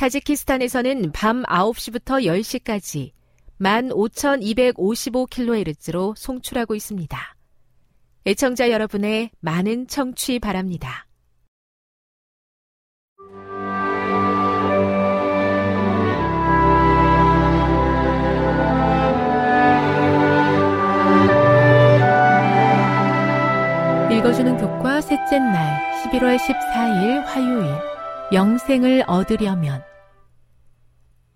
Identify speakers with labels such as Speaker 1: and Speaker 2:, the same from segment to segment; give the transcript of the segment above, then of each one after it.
Speaker 1: 타지키스탄에서는 밤 9시부터 10시까지 15,255kHz로 송출하고 있습니다. 애청자 여러분의 많은 청취 바랍니다. 읽어주는 교과 셋째 날 11월 14일 화요일 영생을 얻으려면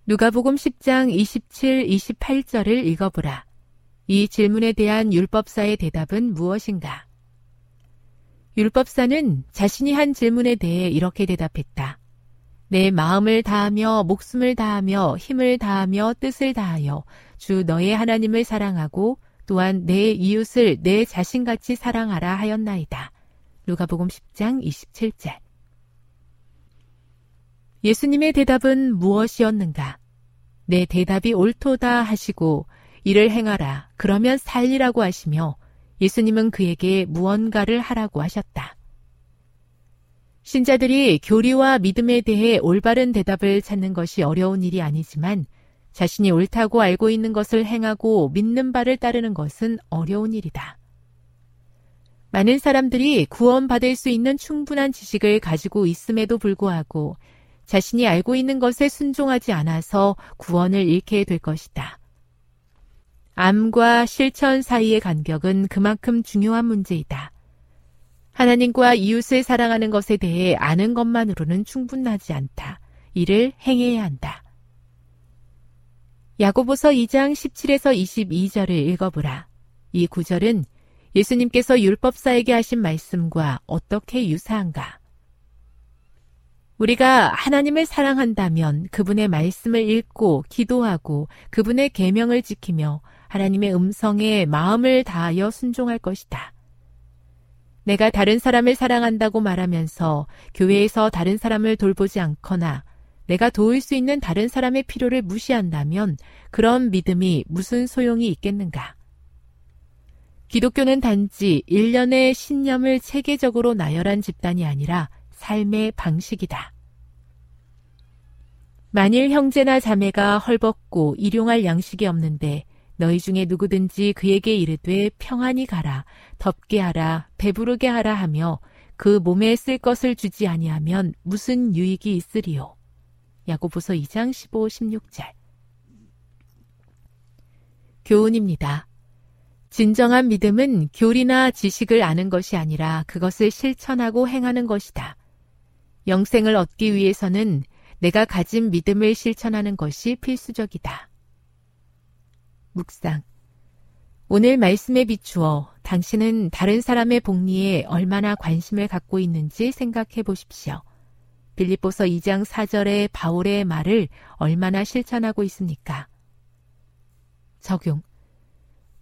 Speaker 1: 누가복음 10장 27, 28절을 읽어보라. 이 질문에 대한 율법사의 대답은 무엇인가? 율법사는 자신이 한 질문에 대해 이렇게 대답했다. 내 마음을 다하며 목숨을 다하며 힘을 다하며 뜻을 다하여 주 너의 하나님을 사랑하고 또한 내 이웃을 내 자신같이 사랑하라 하였나이다. 누가복음 10장 27절. 예수님의 대답은 무엇이었는가? 내 대답이 옳도다 하시고 이를 행하라. 그러면 살리라고 하시며 예수님은 그에게 무언가를 하라고 하셨다. 신자들이 교리와 믿음에 대해 올바른 대답을 찾는 것이 어려운 일이 아니지만 자신이 옳다고 알고 있는 것을 행하고 믿는 바를 따르는 것은 어려운 일이다. 많은 사람들이 구원받을 수 있는 충분한 지식을 가지고 있음에도 불구하고 자신이 알고 있는 것에 순종하지 않아서 구원을 잃게 될 것이다. 암과 실천 사이의 간격은 그만큼 중요한 문제이다. 하나님과 이웃을 사랑하는 것에 대해 아는 것만으로는 충분하지 않다. 이를 행해야 한다. 야고보서 2장 17에서 22절을 읽어보라. 이 구절은 예수님께서 율법사에게 하신 말씀과 어떻게 유사한가? 우리가 하나님을 사랑한다면 그분의 말씀을 읽고 기도하고 그분의 계명을 지키며 하나님의 음성에 마음을 다하여 순종할 것이다. 내가 다른 사람을 사랑한다고 말하면서 교회에서 다른 사람을 돌보지 않거나 내가 도울 수 있는 다른 사람의 필요를 무시한다면 그런 믿음이 무슨 소용이 있겠는가? 기독교는 단지 일련의 신념을 체계적으로 나열한 집단이 아니라 삶의 방식이다. 만일 형제나 자매가 헐벗고 일용할 양식이 없는데 너희 중에 누구든지 그에게 이르되 평안히 가라, 덥게 하라, 배부르게 하라 하며 그 몸에 쓸 것을 주지 아니하면 무슨 유익이 있으리요? 야고보서 2장 15, 16절. 교훈입니다. 진정한 믿음은 교리나 지식을 아는 것이 아니라 그것을 실천하고 행하는 것이다. 영생을 얻기 위해서는 내가 가진 믿음을 실천하는 것이 필수적이다. 묵상. 오늘 말씀에 비추어 당신은 다른 사람의 복리에 얼마나 관심을 갖고 있는지 생각해 보십시오. 빌립보서 2장 4절의 바울의 말을 얼마나 실천하고 있습니까? 적용.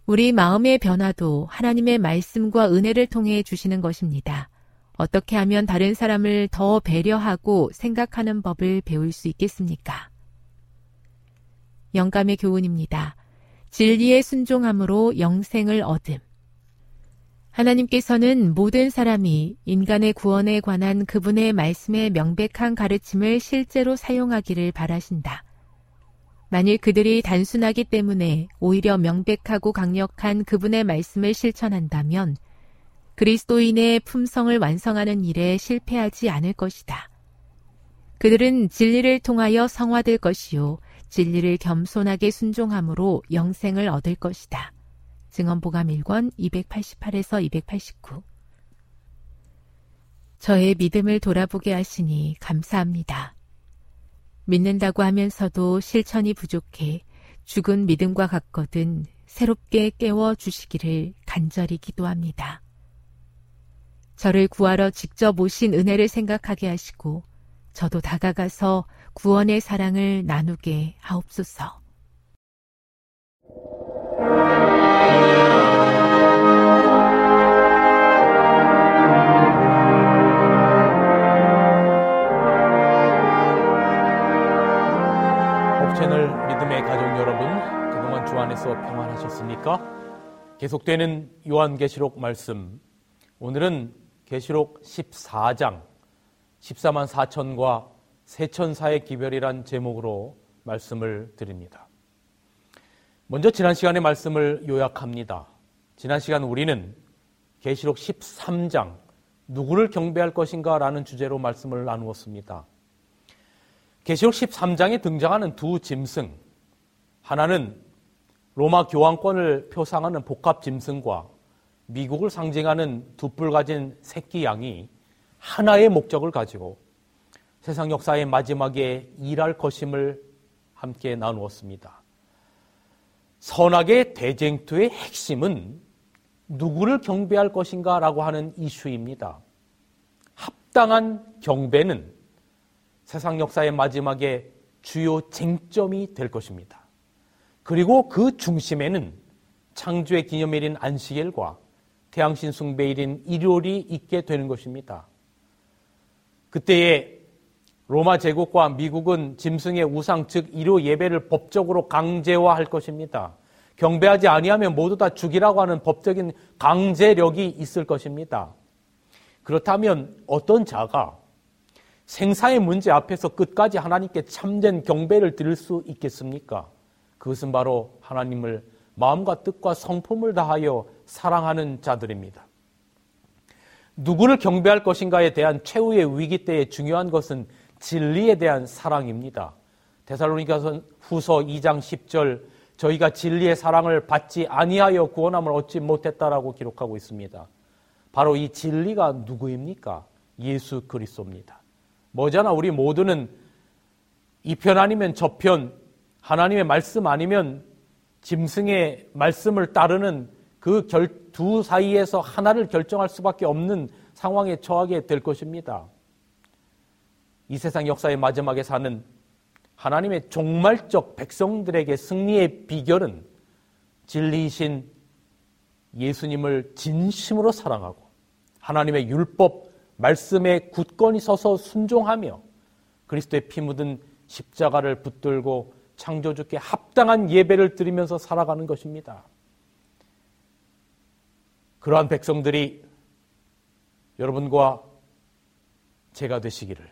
Speaker 1: 우리 마음의 변화도 하나님의 말씀과 은혜를 통해 주시는 것입니다. 어떻게 하면 다른 사람을 더 배려하고 생각하는 법을 배울 수 있겠습니까? 영감의 교훈입니다. 진리의 순종함으로 영생을 얻음. 하나님께서는 모든 사람이 인간의 구원에 관한 그분의 말씀의 명백한 가르침을 실제로 사용하기를 바라신다. 만일 그들이 단순하기 때문에 오히려 명백하고 강력한 그분의 말씀을 실천한다면 그리스도인의 품성을 완성하는 일에 실패하지 않을 것이다. 그들은 진리를 통하여 성화될 것이요. 진리를 겸손하게 순종함으로 영생을 얻을 것이다. 증언보감 1권 288에서 289 저의 믿음을 돌아보게 하시니 감사합니다. 믿는다고 하면서도 실천이 부족해 죽은 믿음과 같거든 새롭게 깨워 주시기를 간절히 기도합니다. 저를 구하러 직접 오신 은혜를 생각하게 하시고 저도 다가가서 구원의 사랑을 나누게 하옵소서.
Speaker 2: 채널 믿음의 가족 여러분, 그동안 주 안에서 평안하셨습니까? 계속되는 요한계시록 말씀. 오늘은 계시록 14장 14만 4천과 세천사의 기별이란 제목으로 말씀을 드립니다. 먼저 지난 시간의 말씀을 요약합니다. 지난 시간 우리는 계시록 13장 누구를 경배할 것인가 라는 주제로 말씀을 나누었습니다. 계시록 13장에 등장하는 두 짐승, 하나는 로마 교황권을 표상하는 복합 짐승과 미국을 상징하는 두뿔 가진 새끼 양이 하나의 목적을 가지고 세상 역사의 마지막에 일할 것임을 함께 나누었습니다. 선악의 대쟁투의 핵심은 누구를 경배할 것인가 라고 하는 이슈입니다. 합당한 경배는 세상 역사의 마지막에 주요 쟁점이 될 것입니다. 그리고 그 중심에는 창조의 기념일인 안식일과 태양신 숭배일인 일요일이 있게 되는 것입니다. 그때에 로마 제국과 미국은 짐승의 우상 즉 일요 예배를 법적으로 강제화할 것입니다. 경배하지 아니하면 모두 다 죽이라고 하는 법적인 강제력이 있을 것입니다. 그렇다면 어떤 자가 생사의 문제 앞에서 끝까지 하나님께 참된 경배를 드릴 수 있겠습니까? 그것은 바로 하나님을 마음과 뜻과 성품을 다하여 사랑하는 자들입니다. 누구를 경배할 것인가에 대한 최후의 위기 때에 중요한 것은 진리에 대한 사랑입니다. 데살로니가서 후서 2장 10절 저희가 진리의 사랑을 받지 아니하여 구원함을 얻지 못했다라고 기록하고 있습니다. 바로 이 진리가 누구입니까? 예수 그리스도입니다. 뭐잖아 우리 모두는 이 편 아니면 저편 하나님의 말씀 아니면 짐승의 말씀을 따르는 그 두 사이에서 하나를 결정할 수밖에 없는 상황에 처하게 될 것입니다. 이 세상 역사의 마지막에 사는 하나님의 종말적 백성들에게 승리의 비결은 진리이신 예수님을 진심으로 사랑하고 하나님의 율법 말씀에 굳건히 서서 순종하며 그리스도의 피 묻은 십자가를 붙들고 창조주께 합당한 예배를 드리면서 살아가는 것입니다. 그러한 백성들이 여러분과 제가 되시기를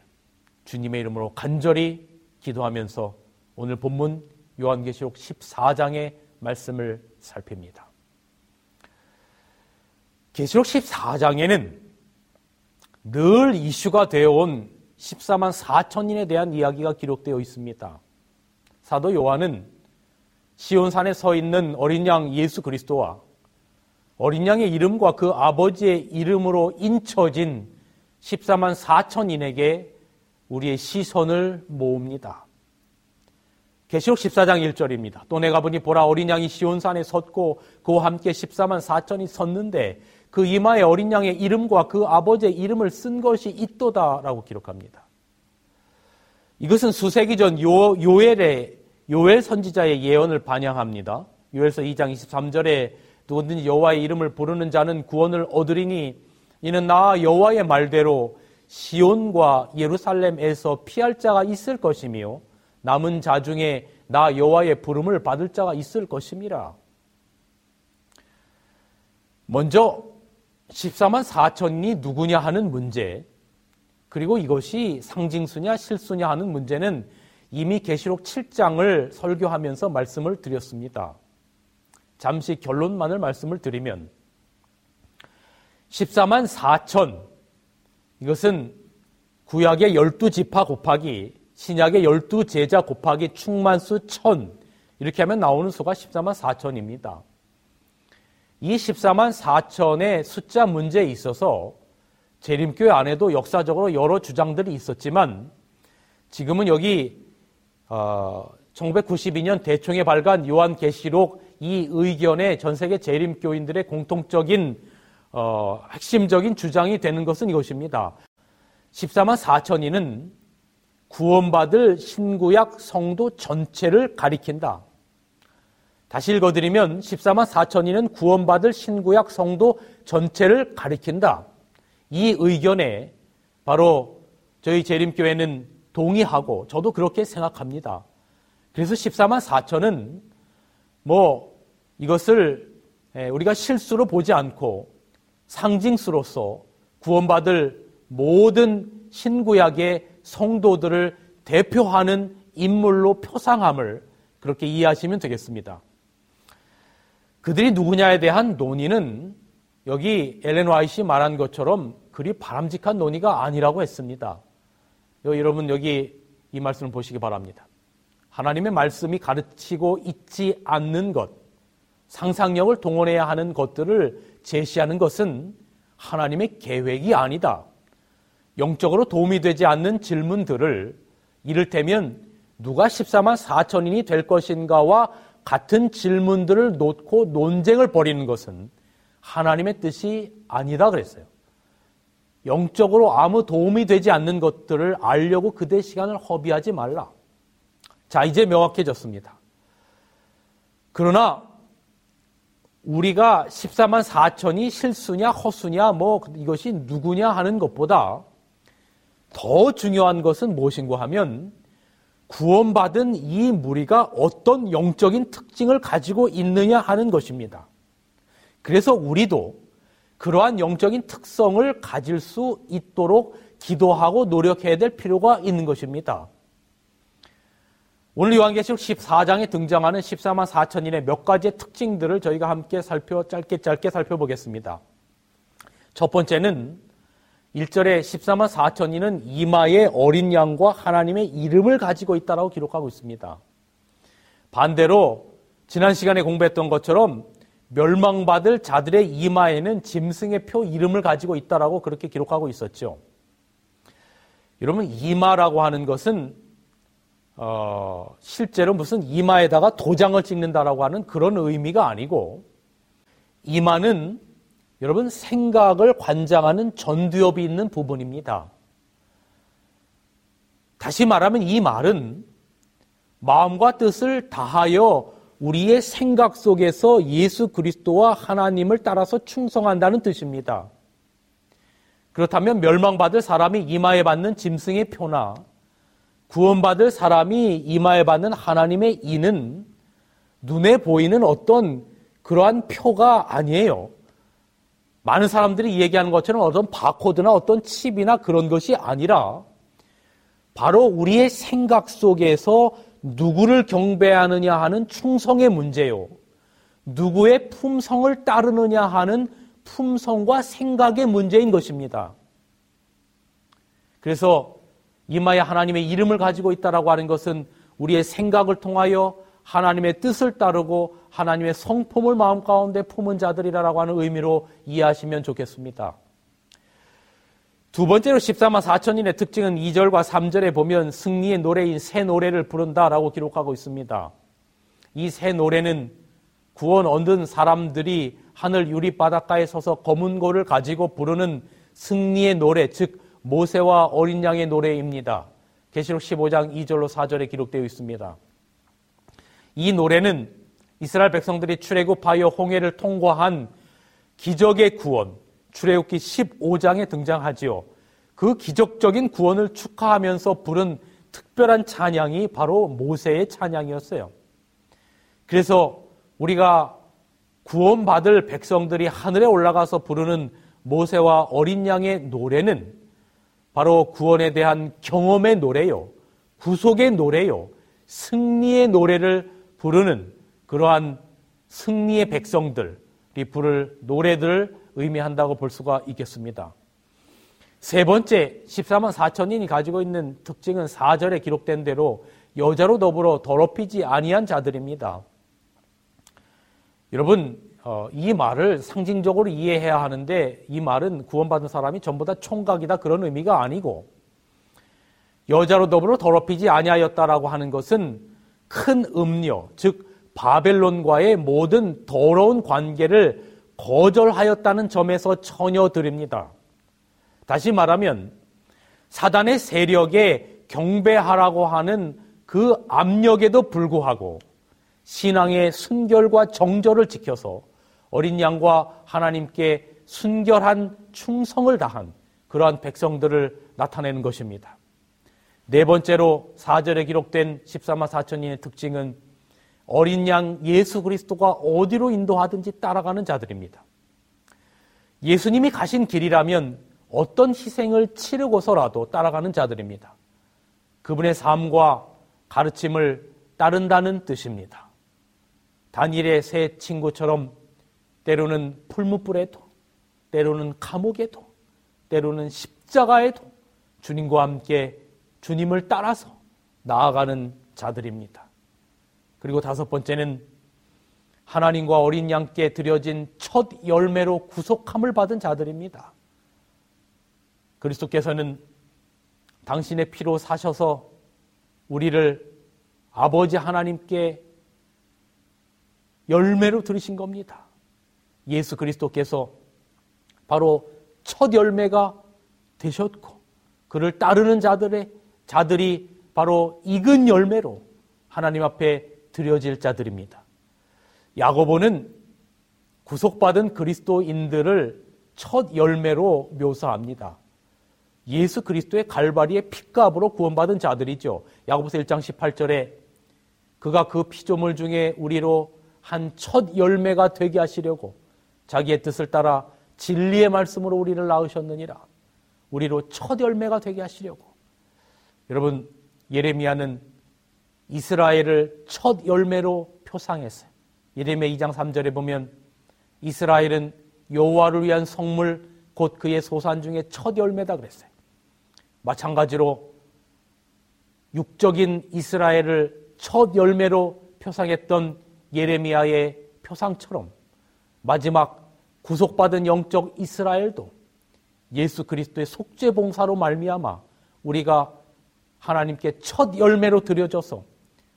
Speaker 2: 주님의 이름으로 간절히 기도하면서 오늘 본문 요한계시록 14장의 말씀을 살핍니다. 계시록 14장에는 늘 이슈가 되어온 14만 4천인에 대한 이야기가 기록되어 있습니다. 사도 요한은 시온산에 서 있는 어린 양 예수 그리스도와 어린 양의 이름과 그 아버지의 이름으로 인쳐진 14만 4천인에게 우리의 시선을 모읍니다. 계시록 14장 1절입니다. 또 내가 보니 보라 어린 양이 시온산에 섰고 그와 함께 14만 4천이 섰는데 그 이마에 어린 양의 이름과 그 아버지의 이름을 쓴 것이 있도다라고 기록합니다. 이것은 수세기 전 요, 요엘의 요엘 선지자의 예언을 반영합니다. 요엘서 2장 23절에 누구든지 여호와의 이름을 부르는 자는 구원을 얻으리니 이는 나 여호와의 말대로 시온과 예루살렘에서 피할 자가 있을 것이며 남은 자 중에 나 여호와의 부름을 받을 자가 있을 것임이라. 먼저 14만 4천이 누구냐 하는 문제, 그리고 이것이 상징수냐 실수냐 하는 문제는 이미 계시록 7장을 설교하면서 말씀을 드렸습니다. 잠시 결론만을 말씀을 드리면 14만 4천 이것은 구약의 12지파 곱하기 신약의 열두 제자 곱하기 충만수 천 이렇게 하면 나오는 수가 14만 4천입니다. 이 14만 4천의 숫자 문제에 있어서 재림교회 안에도 역사적으로 여러 주장들이 있었지만 지금은 여기 어, 1992년 대총에 발간 요한계시록 이 의견의 전 세계 재림교인들의 공통적인 어, 핵심적인 주장이 되는 것은 이것입니다. 14만 4천이는 구원받을 신구약 성도 전체를 가리킨다. 다시 읽어드리면 14만 4천이는 구원받을 신구약 성도 전체를 가리킨다. 이 의견에 바로 저희 재림교회는 동의하고 저도 그렇게 생각합니다. 그래서 14만 4천은 뭐 이것을 우리가 실수로 보지 않고 상징수로서 구원받을 모든 신구약의 성도들을 대표하는 인물로 표상함을 그렇게 이해하시면 되겠습니다. 그들이 누구냐에 대한 논의는 여기 엘렌 와이시 말한 것처럼 그리 바람직한 논의가 아니라고 했습니다. 여러분 여기 이 말씀을 보시기 바랍니다. 하나님의 말씀이 가르치고 있지 않는 것, 상상력을 동원해야 하는 것들을 제시하는 것은 하나님의 계획이 아니다. 영적으로 도움이 되지 않는 질문들을 이를테면 누가 14만 4천인이 될 것인가와 같은 질문들을 놓고 논쟁을 벌이는 것은 하나님의 뜻이 아니다 그랬어요. 영적으로 아무 도움이 되지 않는 것들을 알려고 그대 시간을 허비하지 말라. 자, 이제 명확해졌습니다. 그러나 우리가 14만 4천이 실수냐 허수냐 뭐 이것이 누구냐 하는 것보다 더 중요한 것은 무엇인가 하면 구원받은 이 무리가 어떤 영적인 특징을 가지고 있느냐 하는 것입니다. 그래서 우리도 그러한 영적인 특성을 가질 수 있도록 기도하고 노력해야 될 필요가 있는 것입니다. 오늘 요한계시록 14장에 등장하는 14만 4천인의 몇 가지의 특징들을 저희가 함께 살펴 짧게 짧게 살펴보겠습니다. 첫 번째는 1절에 14만 4천이는 이마에 어린 양과 하나님의 이름을 가지고 있다라고 기록하고 있습니다. 반대로 지난 시간에 공부했던 것처럼 멸망받을 자들의 이마에는 짐승의 표 이름을 가지고 있다라고 그렇게 기록하고 있었죠. 여러분 이마라고 하는 것은 어, 실제로 무슨 이마에다가 도장을 찍는다라고 하는 그런 의미가 아니고 이마는 여러분 생각을 관장하는 전두엽이 있는 부분입니다. 다시 말하면 이 말은 마음과 뜻을 다하여 우리의 생각 속에서 예수 그리스도와 하나님을 따라서 충성한다는 뜻입니다. 그렇다면 멸망받을 사람이 이마에 받는 짐승의 표나 구원받을 사람이 이마에 받는 하나님의 이는 눈에 보이는 어떤 그러한 표가 아니에요. 많은 사람들이 얘기하는 것처럼 어떤 바코드나 어떤 칩이나 그런 것이 아니라 바로 우리의 생각 속에서 누구를 경배하느냐 하는 충성의 문제요. 누구의 품성을 따르느냐 하는 품성과 생각의 문제인 것입니다. 그래서 이마에 하나님의 이름을 가지고 있다라고 하는 것은 우리의 생각을 통하여 하나님의 뜻을 따르고 하나님의 성품을 마음 가운데 품은 자들이라고 하는 의미로 이해하시면 좋겠습니다. 두 번째로 14만 4천인의 특징은 2절과 3절에 보면 승리의 노래인 새 노래를 부른다라고 기록하고 있습니다. 이 새 노래는 구원 얻은 사람들이 하늘 유리 바닷가에 서서 검은 고를 가지고 부르는 승리의 노래, 즉 모세와 어린 양의 노래입니다. 계시록 15장 2절로 4절에 기록되어 있습니다. 이 노래는 이스라엘 백성들이 출애굽하여 홍해를 통과한 기적의 구원, 출애굽기 15장에 등장하지요. 그 기적적인 구원을 축하하면서 부른 특별한 찬양이 바로 모세의 찬양이었어요. 그래서 우리가 구원받을 백성들이 하늘에 올라가서 부르는 모세와 어린 양의 노래는 바로 구원에 대한 경험의 노래요. 구속의 노래요. 승리의 노래를 부르는 그러한 승리의 백성들이 부를 노래들을 의미한다고 볼 수가 있겠습니다. 세 번째, 14만 4천인이 가지고 있는 특징은 4절에 기록된 대로 여자로 더불어 더럽히지 아니한 자들입니다. 여러분, 어, 이 말을 상징적으로 이해해야 하는데 이 말은 구원받은 사람이 전부 다 총각이다 그런 의미가 아니고 여자로 더불어 더럽히지 아니하였다라고 하는 것은 큰 음료, 즉 바벨론과의 모든 더러운 관계를 거절하였다는 점에서 처녀들입니다. 다시 말하면 사단의 세력에 경배하라고 하는 그 압력에도 불구하고 신앙의 순결과 정절을 지켜서 어린 양과 하나님께 순결한 충성을 다한 그러한 백성들을 나타내는 것입니다. 네 번째로 4절에 기록된 14만 4천인의 특징은 어린 양 예수 그리스도가 어디로 인도하든지 따라가는 자들입니다. 예수님이 가신 길이라면 어떤 희생을 치르고서라도 따라가는 자들입니다. 그분의 삶과 가르침을 따른다는 뜻입니다. 단일의 새 친구처럼 때로는 풀무불에도, 때로는 감옥에도, 때로는 십자가에도 주님과 함께 주님을 따라서 나아가는 자들입니다. 그리고 다섯 번째는 하나님과 어린 양께 드려진 첫 열매로 구속함을 받은 자들입니다. 그리스도께서는 당신의 피로 사셔서 우리를 아버지 하나님께 열매로 들으신 겁니다. 예수 그리스도께서 바로 첫 열매가 되셨고 그를 따르는 자들의 자들이 바로 익은 열매로 하나님 앞에 드려질 자들입니다. 야고보는 구속받은 그리스도인들을 첫 열매로 묘사합니다. 예수 그리스도의 갈바리의 핏값으로 구원받은 자들이죠. 야고보서 1장 18절에 그가 그 피조물 중에 우리로 한 첫 열매가 되게 하시려고 자기의 뜻을 따라 진리의 말씀으로 우리를 낳으셨느니라. 우리로 첫 열매가 되게 하시려고. 여러분, 예레미야는 이스라엘을 첫 열매로 표상했어요. 예레미야 2장 3절에 보면 이스라엘은 여호와를 위한 성물 곧 그의 소산 중에 첫 열매다 그랬어요. 마찬가지로 육적인 이스라엘을 첫 열매로 표상했던 예레미야의 표상처럼 마지막 구속받은 영적 이스라엘도 예수 그리스도의 속죄 봉사로 말미암아 우리가 하나님께 첫 열매로 드려져서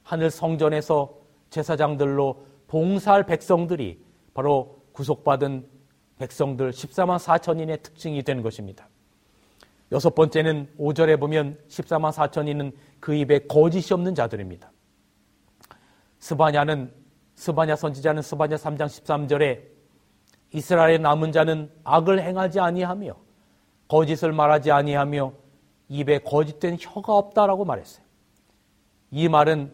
Speaker 2: 하늘 성전에서 제사장들로 봉사할 백성들이 바로 구속받은 백성들 14만 4천인의 특징이 되는 것입니다. 여섯 번째는 5절에 보면 14만 4천인은 그 입에 거짓이 없는 자들입니다. 스바냐는 스바냐 선지자는 스바냐 3장 13절에 이스라엘의 남은 자는 악을 행하지 아니하며 거짓을 말하지 아니하며 입에 거짓된 혀가 없다라고 말했어요. 이 말은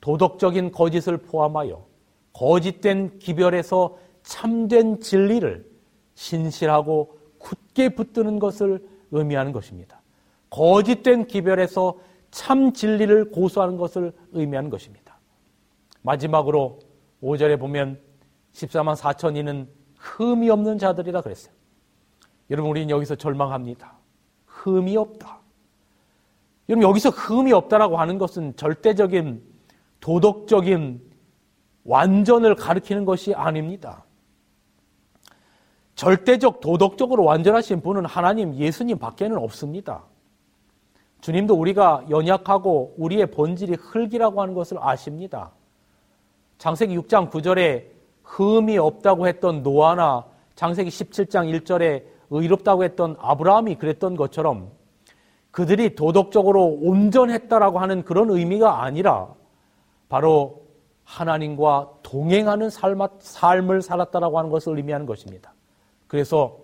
Speaker 2: 도덕적인 거짓을 포함하여 거짓된 기별에서 참된 진리를 신실하고 굳게 붙드는 것을 의미하는 것입니다. 거짓된 기별에서 참 진리를 고수하는 것을 의미하는 것입니다. 마지막으로 5절에 보면 14만 4천 이는 흠이 없는 자들이라 그랬어요. 여러분, 우리는 여기서 절망합니다. 흠이 없다. 여러분, 여기서 흠이 없다라고 하는 것은 절대적인 도덕적인 완전을 가리키는 것이 아닙니다. 절대적 도덕적으로 완전하신 분은 하나님 예수님 밖에는 없습니다. 주님도 우리가 연약하고 우리의 본질이 흙이라고 하는 것을 아십니다. 장세기 6장 9절에 흠이 없다고 했던 노아나 장세기 17장 1절에 의롭다고 했던 아브라함이 그랬던 것처럼 그들이 도덕적으로 온전했다라고 하는 그런 의미가 아니라 바로 하나님과 동행하는 삶을 살았다라고 하는 것을 의미하는 것입니다. 그래서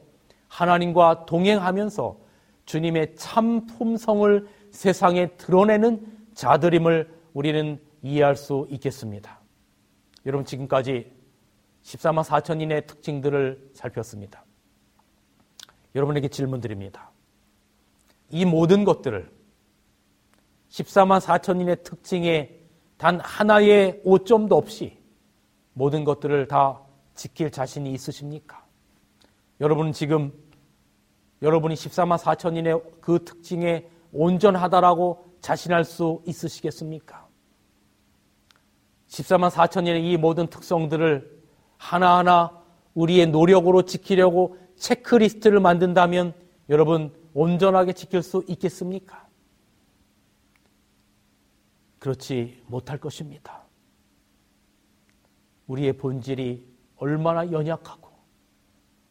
Speaker 2: 하나님과 동행하면서 주님의 참 품성을 세상에 드러내는 자들임을 우리는 이해할 수 있겠습니다. 여러분 지금까지 14만 4천인의 특징들을 살폈습니다. 여러분에게 질문 드립니다. 이 모든 것들을 14만 4천인의 특징에 단 하나의 오점도 없이 모든 것들을 다 지킬 자신이 있으십니까? 여러분은 지금 여러분이 14만 4천인의 그 특징에 온전하다라고 자신할 수 있으시겠습니까? 14만 4천인의 이 모든 특성들을 하나하나 우리의 노력으로 지키려고 체크리스트를 만든다면 여러분 온전하게 지킬 수 있겠습니까? 그렇지 못할 것입니다. 우리의 본질이 얼마나 연약하고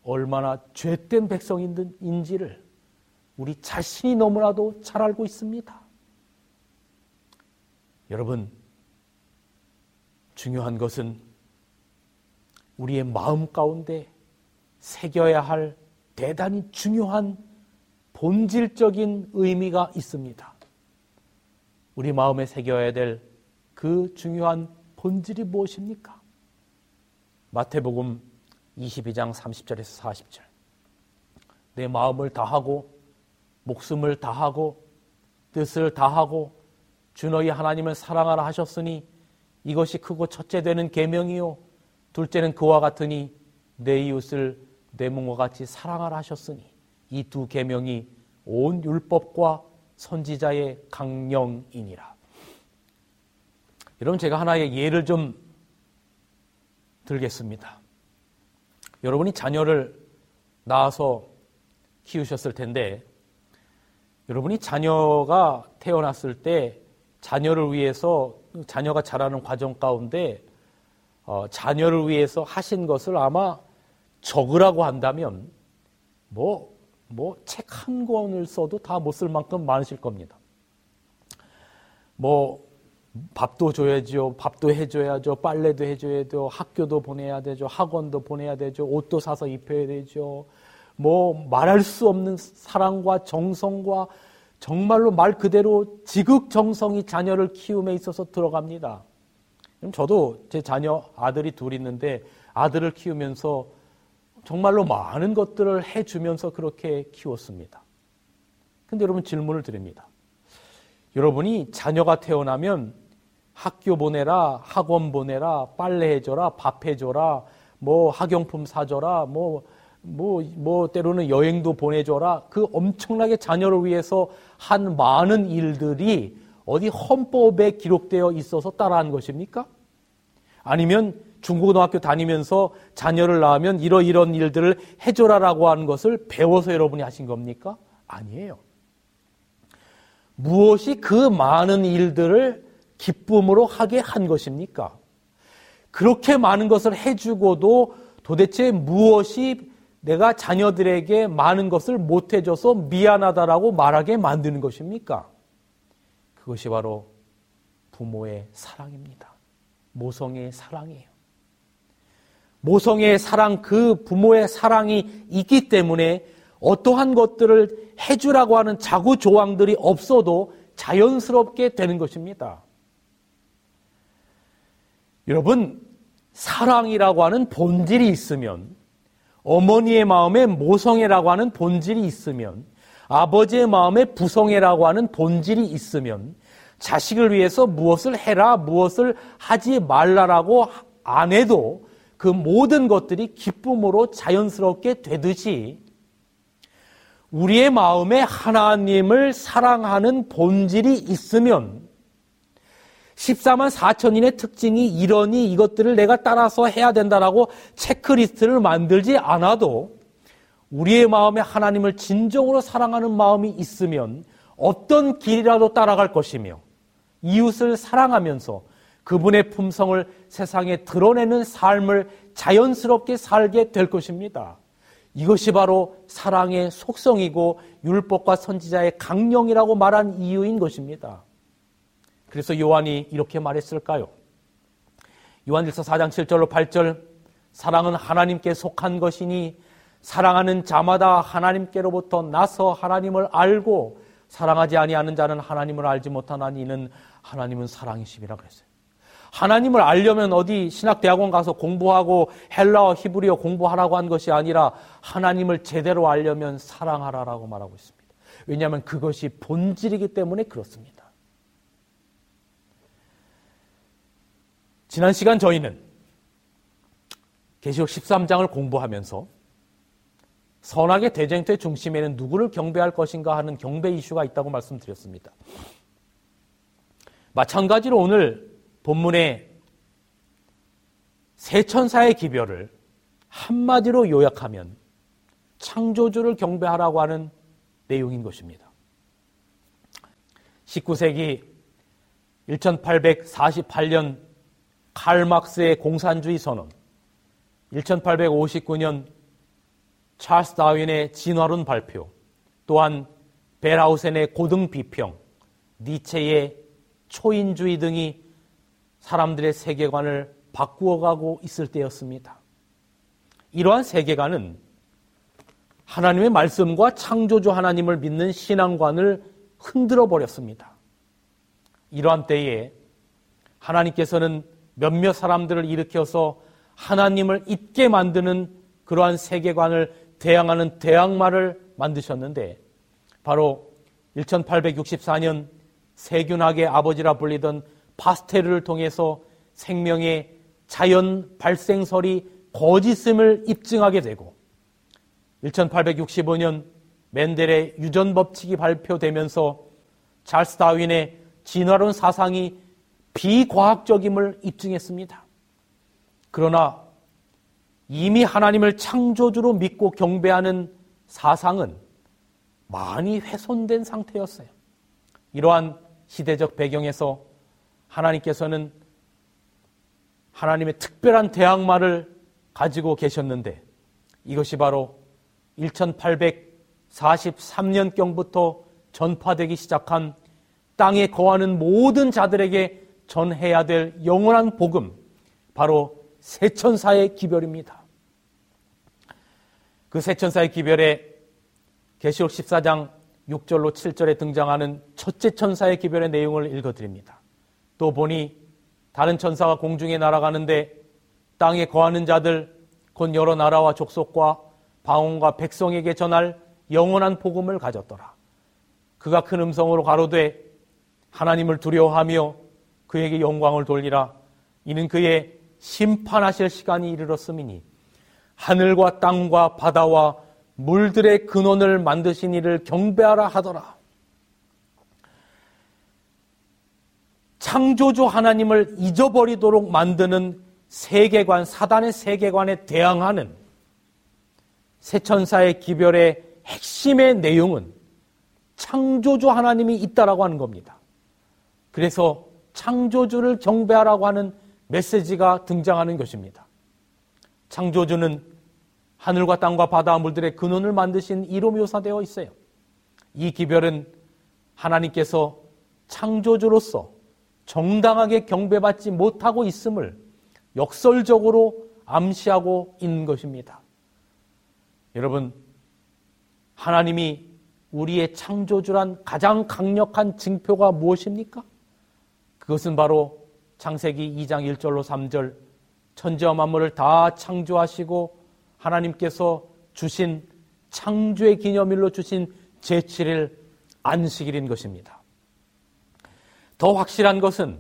Speaker 2: 얼마나 죄된 백성인지를 우리 자신이 너무나도 잘 알고 있습니다. 여러분, 중요한 것은 우리의 마음 가운데 새겨야 할 대단히 중요한 본질적인 의미가 있습니다. 우리 마음에 새겨야 될 그 중요한 본질이 무엇입니까? 마태복음 22장 30절에서 40절. 내 마음을 다하고 목숨을 다하고 뜻을 다하고 주 너희 하나님을 사랑하라 하셨으니 이것이 크고 첫째 되는 계명이요 둘째는 그와 같으니 내 이웃을 내 몸과 같이 사랑하라 하셨으니 이 두 계명이 온 율법과 선지자의 강령이니라. 여러분 제가 하나의 예를 좀 들겠습니다. 여러분이 자녀를 낳아서 키우셨을 텐데 여러분이 자녀가 태어났을 때 자녀를 위해서 자녀가 자라는 과정 가운데 어, 자녀를 위해서 하신 것을 아마 적으라고 한다면 뭐 뭐 책 한 권을 써도 다 못 쓸 만큼 많으실 겁니다. 뭐 밥도 줘야죠. 밥도 해줘야죠. 빨래도 해줘야죠. 학교도 보내야 되죠. 학원도 보내야 되죠. 옷도 사서 입혀야 되죠. 뭐 말할 수 없는 사랑과 정성과 정말로 말 그대로 지극정성이 자녀를 키움에 있어서 들어갑니다. 저도 제 자녀 아들이 둘 있는데 아들을 키우면서 정말로 많은 것들을 해주면서 그렇게 키웠습니다. 근데 여러분 질문을 드립니다. 여러분이 자녀가 태어나면 학교 보내라, 학원 보내라, 빨래 해줘라, 밥 해줘라, 뭐 학용품 사줘라, 뭐, 뭐, 뭐 때로는 여행도 보내줘라. 그 엄청나게 자녀를 위해서 한 많은 일들이 어디 헌법에 기록되어 있어서 따라한 것입니까? 아니면 중고등학교 다니면서 자녀를 낳으면 이러이런 일들을 해줘라라고 하는 것을 배워서 여러분이 하신 겁니까? 아니에요. 무엇이 그 많은 일들을 기쁨으로 하게 한 것입니까? 그렇게 많은 것을 해주고도 도대체 무엇이 내가 자녀들에게 많은 것을 못해줘서 미안하다라고 말하게 만드는 것입니까? 그것이 바로 부모의 사랑입니다. 모성의 사랑이에요. 모성의 사랑, 그 부모의 사랑이 있기 때문에 어떠한 것들을 해주라고 하는 자구 조항들이 없어도 자연스럽게 되는 것입니다. 여러분, 사랑이라고 하는 본질이 있으면, 어머니의 마음에 모성애라고 하는 본질이 있으면, 아버지의 마음에 부성애라고 하는 본질이 있으면, 자식을 위해서 무엇을 해라, 무엇을 하지 말라라고 안 해도 그 모든 것들이 기쁨으로 자연스럽게 되듯이 우리의 마음에 하나님을 사랑하는 본질이 있으면 14만 4천인의 특징이 이러니 이것들을 내가 따라서 해야 된다라고 체크리스트를 만들지 않아도 우리의 마음에 하나님을 진정으로 사랑하는 마음이 있으면 어떤 길이라도 따라갈 것이며 이웃을 사랑하면서 그분의 품성을 세상에 드러내는 삶을 자연스럽게 살게 될 것입니다. 이것이 바로 사랑의 속성이고 율법과 선지자의 강령이라고 말한 이유인 것입니다. 그래서 요한이 이렇게 말했을까요? 요한일서 4장 7절로 8절 사랑은 하나님께 속한 것이니 사랑하는 자마다 하나님께로부터 나서 하나님을 알고 사랑하지 아니하는 자는 하나님을 알지 못하나니 이는 하나님은 사랑이심이라 그랬어요. 하나님을 알려면 어디 신학대학원 가서 공부하고 헬라어 히브리어 공부하라고 한 것이 아니라 하나님을 제대로 알려면 사랑하라라고 말하고 있습니다. 왜냐하면 그것이 본질이기 때문에 그렇습니다. 지난 시간 저희는 계시록 13장을 공부하면서 선악의 대쟁투의 중심에는 누구를 경배할 것인가 하는 경배 이슈가 있다고 말씀드렸습니다. 마찬가지로 오늘 본문의 세 천사의 기별을 한마디로 요약하면 창조주를 경배하라고 하는 내용인 것입니다. 19세기 1848년 칼막스의 공산주의 선언, 1859년 찰스 다윈의 진화론 발표, 또한 벨하우센의 고등 비평, 니체의 초인주의 등이 사람들의 세계관을 바꾸어가고 있을 때였습니다. 이러한 세계관은 하나님의 말씀과 창조주 하나님을 믿는 신앙관을 흔들어 버렸습니다. 이러한 때에 하나님께서는 몇몇 사람들을 일으켜서 하나님을 잊게 만드는 그러한 세계관을 대항하는 대항마를 만드셨는데 바로 1864년 세균학의 아버지라 불리던 파스텔을 통해서 생명의 자연 발생설이 거짓임을 입증하게 되고 1865년 맨델의 유전 법칙이 발표되면서 찰스 다윈의 진화론 사상이 비과학적임을 입증했습니다. 그러나 이미 하나님을 창조주로 믿고 경배하는 사상은 많이 훼손된 상태였어요. 이러한 시대적 배경에서 하나님께서는 하나님의 특별한 대항마를 가지고 계셨는데 이것이 바로 1843년경부터 전파되기 시작한 땅에 거하는 모든 자들에게 전해야 될 영원한 복음, 바로 세천사의 기별입니다. 그 세천사의 기별에 계시록 14장 6절로 7절에 등장하는 첫째 천사의 기별의 내용을 읽어드립니다. 또 보니 다른 천사가 공중에 날아가는데 땅에 거하는 자들 곧 여러 나라와 족속과 방언과 백성에게 전할 영원한 복음을 가졌더라. 그가 큰 음성으로 가로되 하나님을 두려워하며 그에게 영광을 돌리라. 이는 그의 심판하실 시간이 이르렀음이니 하늘과 땅과 바다와 물들의 근원을 만드신 이를 경배하라 하더라. 창조주 하나님을 잊어버리도록 만드는 세계관, 사단의 세계관에 대항하는 세천사의 기별의 핵심의 내용은 창조주 하나님이 있다라고 하는 겁니다. 그래서 창조주를 경배하라고 하는 메시지가 등장하는 것입니다. 창조주는 하늘과 땅과 바다 물들의 근원을 만드신 이로 묘사되어 있어요. 이 기별은 하나님께서 창조주로서 정당하게 경배받지 못하고 있음을 역설적으로 암시하고 있는 것입니다. 여러분, 하나님이 우리의 창조주란 가장 강력한 증표가 무엇입니까? 그것은 바로 창세기 2장 1절로 3절 천지와 만물을 다 창조하시고 하나님께서 주신 창조의 기념일로 주신 제7일 안식일인 것입니다. 더 확실한 것은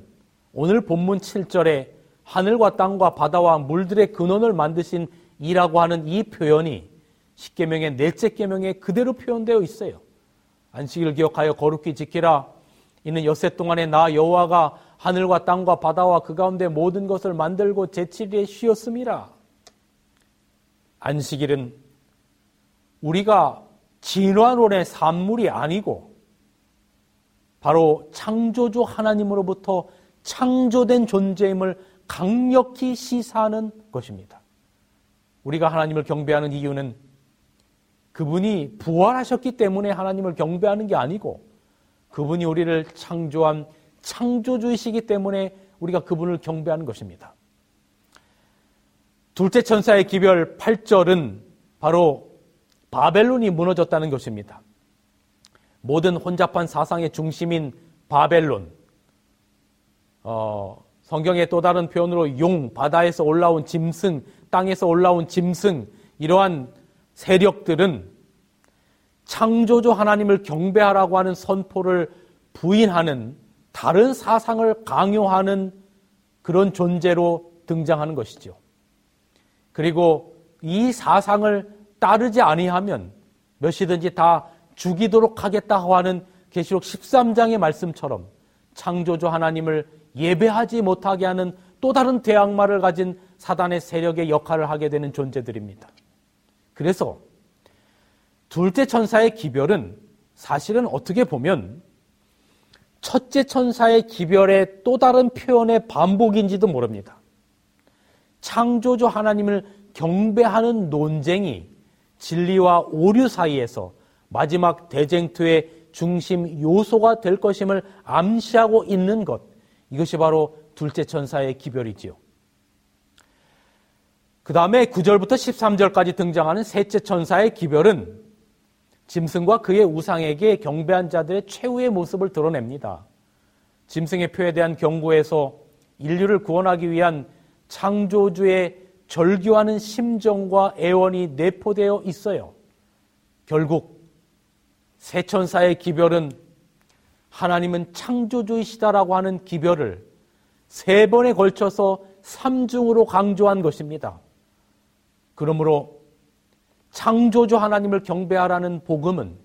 Speaker 2: 오늘 본문 7절에 하늘과 땅과 바다와 물들의 근원을 만드신 이라고 하는 이 표현이 십계명의 넷째 계명에 그대로 표현되어 있어요. 안식일 기억하여 거룩히 지키라. 이는 엿새 동안에 나 여호와가 하늘과 땅과 바다와 그 가운데 모든 것을 만들고 제7일에 쉬었음이라. 안식일은 우리가 진화론의 산물이 아니고 바로 창조주 하나님으로부터 창조된 존재임을 강력히 시사하는 것입니다. 우리가 하나님을 경배하는 이유는 그분이 부활하셨기 때문에 하나님을 경배하는 게 아니고 그분이 우리를 창조한 창조주이시기 때문에 우리가 그분을 경배하는 것입니다. 둘째 천사의 기별 8절은 바로 바벨론이 무너졌다는 것입니다. 모든 혼잡한 사상의 중심인 바벨론, 어, 성경의 또 다른 표현으로 용, 바다에서 올라온 짐승, 땅에서 올라온 짐승, 이러한 세력들은 창조주 하나님을 경배하라고 하는 선포를 부인하는 다른 사상을 강요하는 그런 존재로 등장하는 것이죠. 그리고 이 사상을 따르지 아니하면 몇이든지 다 죽이도록 하겠다 하는 계시록 13장의 말씀처럼 창조주 하나님을 예배하지 못하게 하는 또 다른 대악마를 가진 사단의 세력의 역할을 하게 되는 존재들입니다. 그래서 둘째 천사의 기별은 사실은 어떻게 보면 첫째 천사의 기별의 또 다른 표현의 반복인지도 모릅니다. 창조주 하나님을 경배하는 논쟁이 진리와 오류 사이에서 마지막 대쟁투의 중심 요소가 될 것임을 암시하고 있는 것. 이것이 바로 둘째 천사의 기별이지요. 그 다음에 9절부터 13절까지 등장하는 셋째 천사의 기별은 짐승과 그의 우상에게 경배한 자들의 최후의 모습을 드러냅니다. 짐승의 표에 대한 경고에서 인류를 구원하기 위한 창조주의 절규하는 심정과 애원이 내포되어 있어요. 결국 세 천사의 기별은 하나님은 창조주이시다라고 하는 기별을 세 번에 걸쳐서 삼중으로 강조한 것입니다. 그러므로 창조주 하나님을 경배하라는 복음은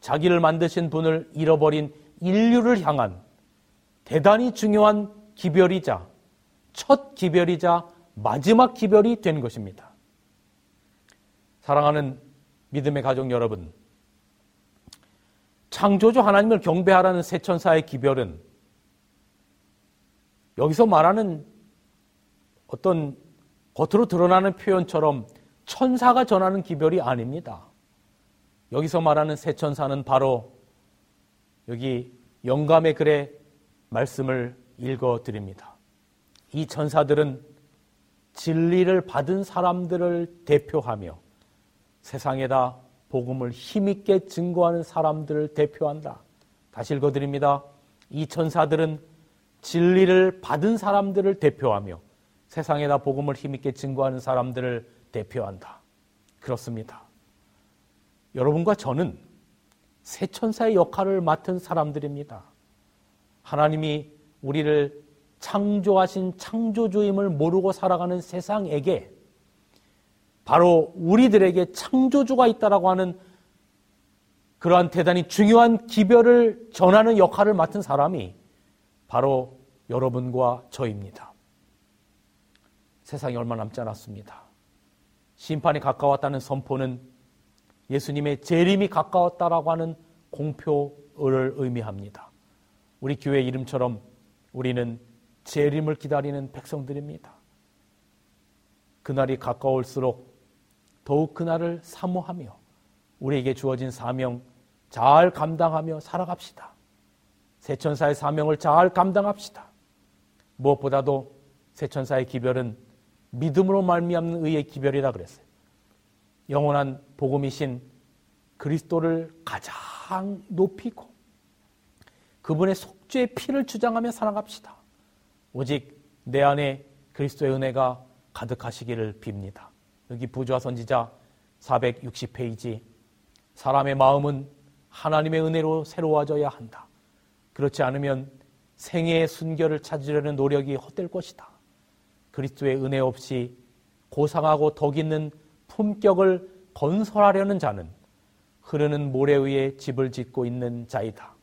Speaker 2: 자기를 만드신 분을 잃어버린 인류를 향한 대단히 중요한 기별이자 첫 기별이자 마지막 기별이 된 것입니다. 사랑하는 믿음의 가족 여러분, 창조주 하나님을 경배하라는 세천사의 기별은 여기서 말하는 어떤 겉으로 드러나는 표현처럼 천사가 전하는 기별이 아닙니다. 여기서 말하는 세천사는 바로 여기 영감의 글의 말씀을 읽어 드립니다. 이 천사들은 진리를 받은 사람들을 대표하며 세상에다 복음을 힘있게 증거하는 사람들을 대표한다. 다시 읽어 드립니다. 이 천사들은 진리를 받은 사람들을 대표하며 세상에다 복음을 힘있게 증거하는 사람들을 대표한다. 그렇습니다. 여러분과 저는 새 천사의 역할을 맡은 사람들입니다. 하나님이 우리를 창조하신 창조주임을 모르고 살아가는 세상에게 바로 우리들에게 창조주가 있다라고 하는 그러한 대단히 중요한 기별을 전하는 역할을 맡은 사람이 바로 여러분과 저입니다. 세상이 얼마 남지 않았습니다. 심판이 가까웠다는 선포는 예수님의 재림이 가까웠다라고 하는 공표를 의미합니다. 우리 교회 이름처럼 우리는 재림을 기다리는 백성들입니다. 그날이 가까울수록 더욱 그날을 사모하며 우리에게 주어진 사명 잘 감당하며 살아갑시다. 세천사의 사명을 잘 감당합시다. 무엇보다도 세천사의 기별은 믿음으로 말미암는 의의 기별이라 그랬어요. 영원한 복음이신 그리스도를 가장 높이고 그분의 속죄의 피를 주장하며 살아갑시다. 오직 내 안에 그리스도의 은혜가 가득하시기를 빕니다. 여기 부조화 선지자 460페이지 사람의 마음은 하나님의 은혜로 새로워져야 한다. 그렇지 않으면 생애의 순결을 찾으려는 노력이 헛될 것이다. 그리스도의 은혜 없이 고상하고 덕 있는 품격을 건설하려는 자는 흐르는 모래 위에 집을 짓고 있는 자이다.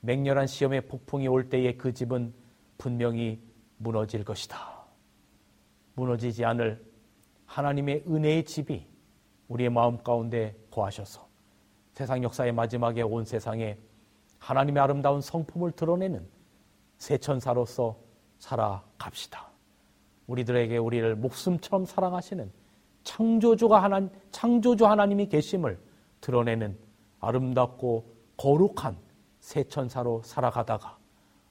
Speaker 2: 맹렬한 시험의 폭풍이 올 때에 그 집은 분명히 무너질 것이다. 무너지지 않을 하나님의 은혜의 집이
Speaker 3: 우리의 마음 가운데 거하셔서 세상 역사의 마지막에 온 세상에 하나님의 아름다운 성품을 드러내는 새 천사로서 살아갑시다. 우리들에게 우리를 목숨처럼 사랑하시는 창조주가 하나 창조주 하나님이 계심을 드러내는 아름답고 거룩한 새 천사로 살아가다가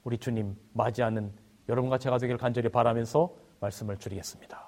Speaker 3: 우리 주님 맞이하는 여러분과 제가 되기를 간절히 바라면서 말씀을 드리겠습니다.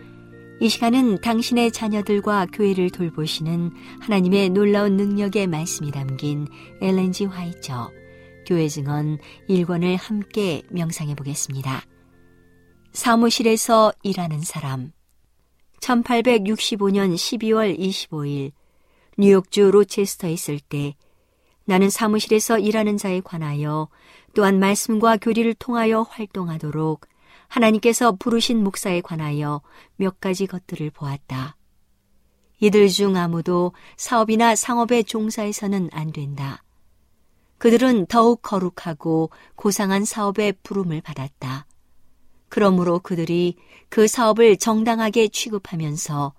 Speaker 4: 이 시간은 당신의 자녀들과 교회를 돌보시는 하나님의 놀라운 능력의 말씀이 담긴 엘렌지 화이처 교회 증언 1권을 함께 명상해 보겠습니다. 사무실에서 일하는 사람 1865년 12월 25일 뉴욕주 로체스터에 있을 때 나는 사무실에서 일하는 자에 관하여 또한 말씀과 교리를 통하여 활동하도록 하나님께서 부르신 목사에 관하여 몇 가지 것들을 보았다. 이들 중 아무도 사업이나 상업에 종사해서는 안 된다. 그들은 더욱 거룩하고 고상한 사업에 부름을 받았다. 그러므로 그들이 그 사업을 정당하게 취급하면서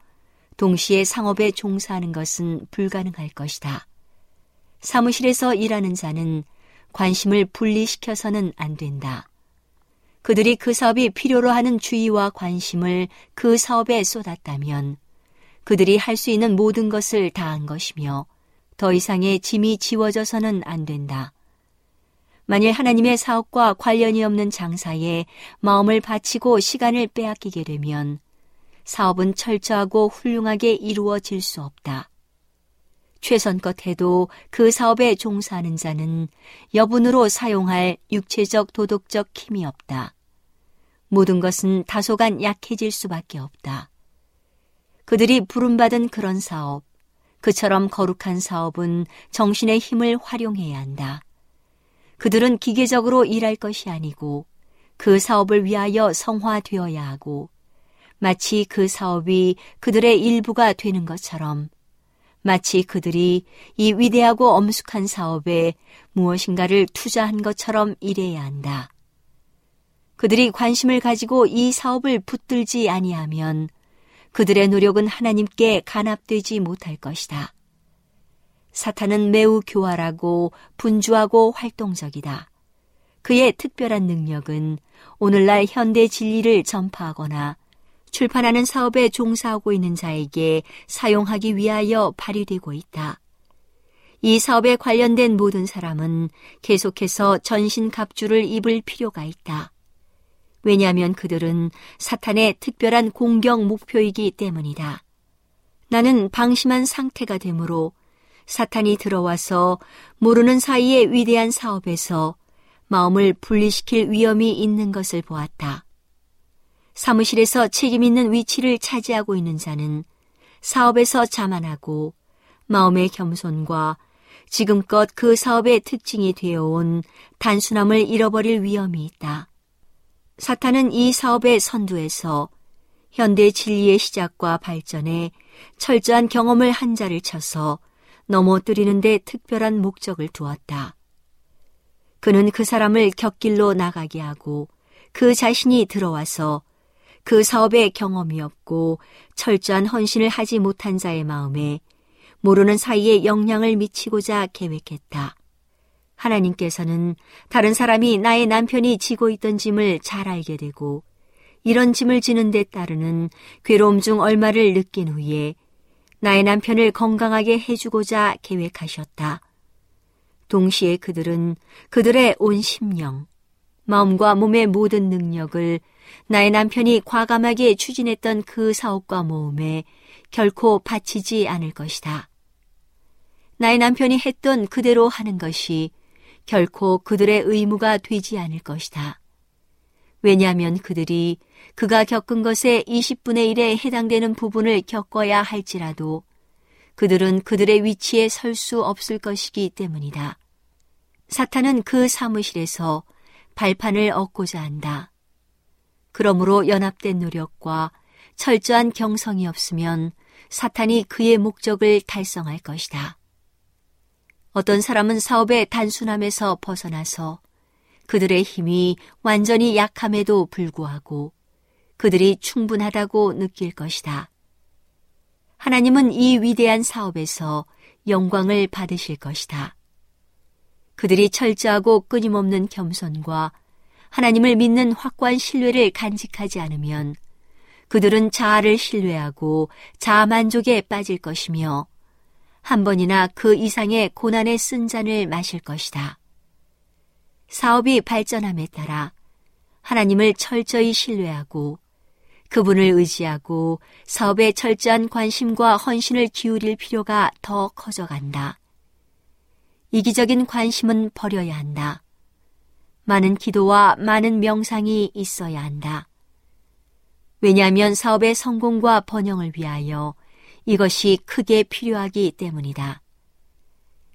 Speaker 4: 동시에 상업에 종사하는 것은 불가능할 것이다. 사무실에서 일하는 자는 관심을 분리시켜서는 안 된다. 그들이 그 사업이 필요로 하는 주의와 관심을 그 사업에 쏟았다면 그들이 할 수 있는 모든 것을 다한 것이며 더 이상의 짐이 지워져서는 안 된다. 만일 하나님의 사업과 관련이 없는 장사에 마음을 바치고 시간을 빼앗기게 되면 사업은 철저하고 훌륭하게 이루어질 수 없다. 최선껏 해도 그 사업에 종사하는 자는 여분으로 사용할 육체적 도덕적 힘이 없다. 모든 것은 다소간 약해질 수밖에 없다. 그들이 부름받은 그런 사업, 그처럼 거룩한 사업은 정신의 힘을 활용해야 한다. 그들은 기계적으로 일할 것이 아니고 그 사업을 위하여 성화되어야 하고 마치 그 사업이 그들의 일부가 되는 것처럼 마치 그들이 이 위대하고 엄숙한 사업에 무엇인가를 투자한 것처럼 일해야 한다. 그들이 관심을 가지고 이 사업을 붙들지 아니하면 그들의 노력은 하나님께 간합되지 못할 것이다. 사탄은 매우 교활하고 분주하고 활동적이다. 그의 특별한 능력은 오늘날 현대 진리를 전파하거나 출판하는 사업에 종사하고 있는 자에게 사용하기 위하여 발휘되고 있다. 이 사업에 관련된 모든 사람은 계속해서 전신 갑주를 입을 필요가 있다. 왜냐하면 그들은 사탄의 특별한 공격 목표이기 때문이다. 나는 방심한 상태가 되므로 사탄이 들어와서 모르는 사이에 위대한 사업에서 마음을 분리시킬 위험이 있는 것을 보았다. 사무실에서 책임 있는 위치를 차지하고 있는 자는 사업에서 자만하고 마음의 겸손과 지금껏 그 사업의 특징이 되어온 단순함을 잃어버릴 위험이 있다. 사탄은 이 사업의 선두에서 현대 진리의 시작과 발전에 철저한 경험을 한 자를 쳐서 넘어뜨리는데 특별한 목적을 두었다. 그는 그 사람을 곁길로 나가게 하고 그 자신이 들어와서 그 사업에 경험이 없고 철저한 헌신을 하지 못한 자의 마음에 모르는 사이에 영향을 미치고자 계획했다. 하나님께서는 다른 사람이 나의 남편이 지고 있던 짐을 잘 알게 되고 이런 짐을 지는 데 따르는 괴로움 중 얼마를 느낀 후에 나의 남편을 건강하게 해주고자 계획하셨다. 동시에 그들은 그들의 온 심령, 마음과 몸의 모든 능력을 나의 남편이 과감하게 추진했던 그 사업과 모험에 결코 바치지 않을 것이다. 나의 남편이 했던 그대로 하는 것이 결코 그들의 의무가 되지 않을 것이다. 왜냐하면 그들이 그가 겪은 것의 20분의 1에 해당되는 부분을 겪어야 할지라도 그들은 그들의 위치에 설 수 없을 것이기 때문이다. 사탄은 그 사무실에서 발판을 얻고자 한다. 그러므로 연합된 노력과 철저한 경성이 없으면 사탄이 그의 목적을 달성할 것이다. 어떤 사람은 사업의 단순함에서 벗어나서 그들의 힘이 완전히 약함에도 불구하고 그들이 충분하다고 느낄 것이다. 하나님은 이 위대한 사업에서 영광을 받으실 것이다. 그들이 철저하고 끊임없는 겸손과 하나님을 믿는 확고한 신뢰를 간직하지 않으면 그들은 자아를 신뢰하고 자만족에 빠질 것이며 한 번이나 그 이상의 고난의 쓴 잔을 마실 것이다. 사업이 발전함에 따라 하나님을 철저히 신뢰하고 그분을 의지하고 사업에 철저한 관심과 헌신을 기울일 필요가 더 커져간다. 이기적인 관심은 버려야 한다. 많은 기도와 많은 명상이 있어야 한다. 왜냐하면 사업의 성공과 번영을 위하여 이것이 크게 필요하기 때문이다.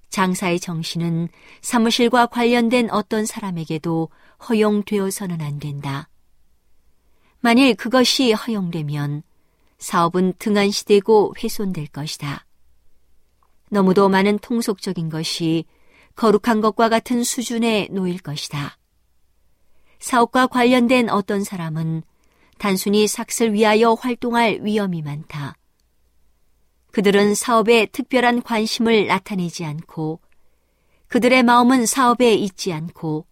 Speaker 4: 장사의 정신은 사무실과 관련된 어떤 사람에게도 허용되어서는 안 된다. 만일 그것이 허용되면 사업은 등한시되고 훼손될 것이다. 너무도 많은 통속적인 것이 거룩한 것과 같은 수준에 놓일 것이다. 사업과 관련된 어떤 사람은 단순히 삭슬 위하여 활동할 위험이 많다. 그들은 사업에 특별한 관심을 나타내지 않고 그들의 마음은 사업에 있지 않고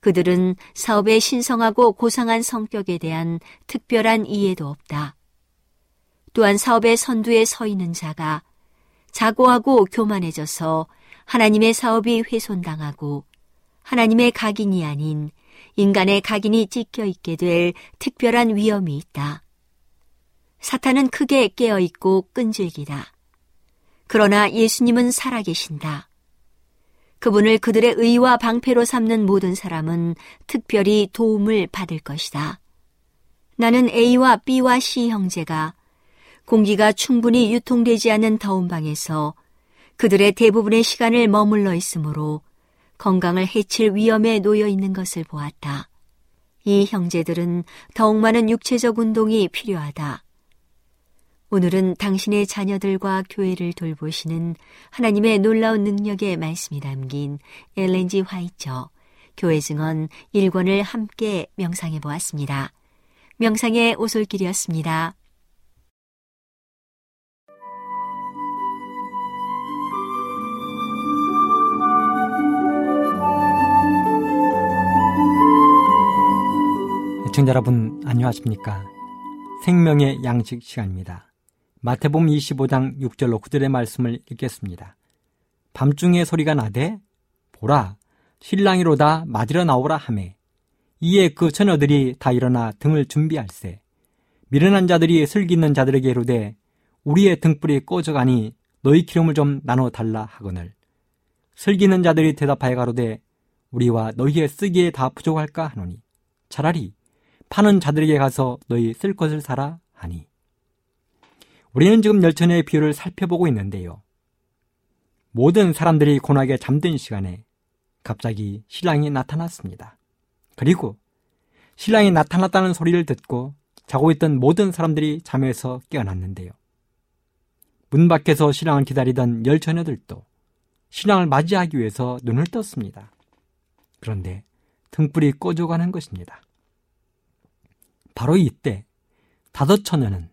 Speaker 4: 그들은 사업의 신성하고 고상한 성격에 대한 특별한 이해도 없다. 또한 사업의 선두에 서 있는 자가 자고하고 교만해져서 하나님의 사업이 훼손당하고 하나님의 각인이 아닌 인간의 각인이 찢겨 있게 될 특별한 위험이 있다. 사탄은 크게 깨어 있고 끈질기다. 그러나 예수님은 살아계신다. 그분을 그들의 의와 방패로 삼는 모든 사람은 특별히 도움을 받을 것이다. 나는 A와 B와 C 형제가 공기가 충분히 유통되지 않은 더운 방에서 그들의 대부분의 시간을 머물러 있으므로 건강을 해칠 위험에 놓여 있는 것을 보았다. 이 형제들은 더욱 많은 육체적 운동이 필요하다. 오늘은 당신의 자녀들과 교회를 돌보시는 하나님의 놀라운 능력의 말씀이 담긴 엘렌지 화이처 교회 증언 1권을 함께 명상해 보았습니다. 명상의 오솔길이었습니다.
Speaker 5: 애청자 여러분 안녕하십니까? 생명의 양식 시간입니다. 마태복음 25장 6절로 9절의 말씀을 읽겠습니다. 밤중에 소리가 나되 보라 신랑이로다 맞으러 나오라 하매 이에 그 처녀들이 다 일어나 등을 준비할세 미련한 자들이 슬기는 자들에게 이르되 우리의 등불이 꺼져가니 너희 기름을 좀 나눠 달라 하거늘 슬기는 자들이 대답하여 가로되 우리와 너희의 쓰기에 다 부족할까 하노니 차라리 파는 자들에게 가서 너희 쓸 것을 사라 하니. 우리는 지금 열천의 비유를 살펴보고 있는데요. 모든 사람들이 고나게 잠든 시간에 갑자기 신랑이 나타났습니다. 그리고 신랑이 나타났다는 소리를 듣고 자고 있던 모든 사람들이 잠에서 깨어났는데요. 문 밖에서 신랑을 기다리던 열 처녀들도 신랑을 맞이하기 위해서 눈을 떴습니다. 그런데 등불이 꺼져가는 것입니다. 바로 이때 다섯 처녀는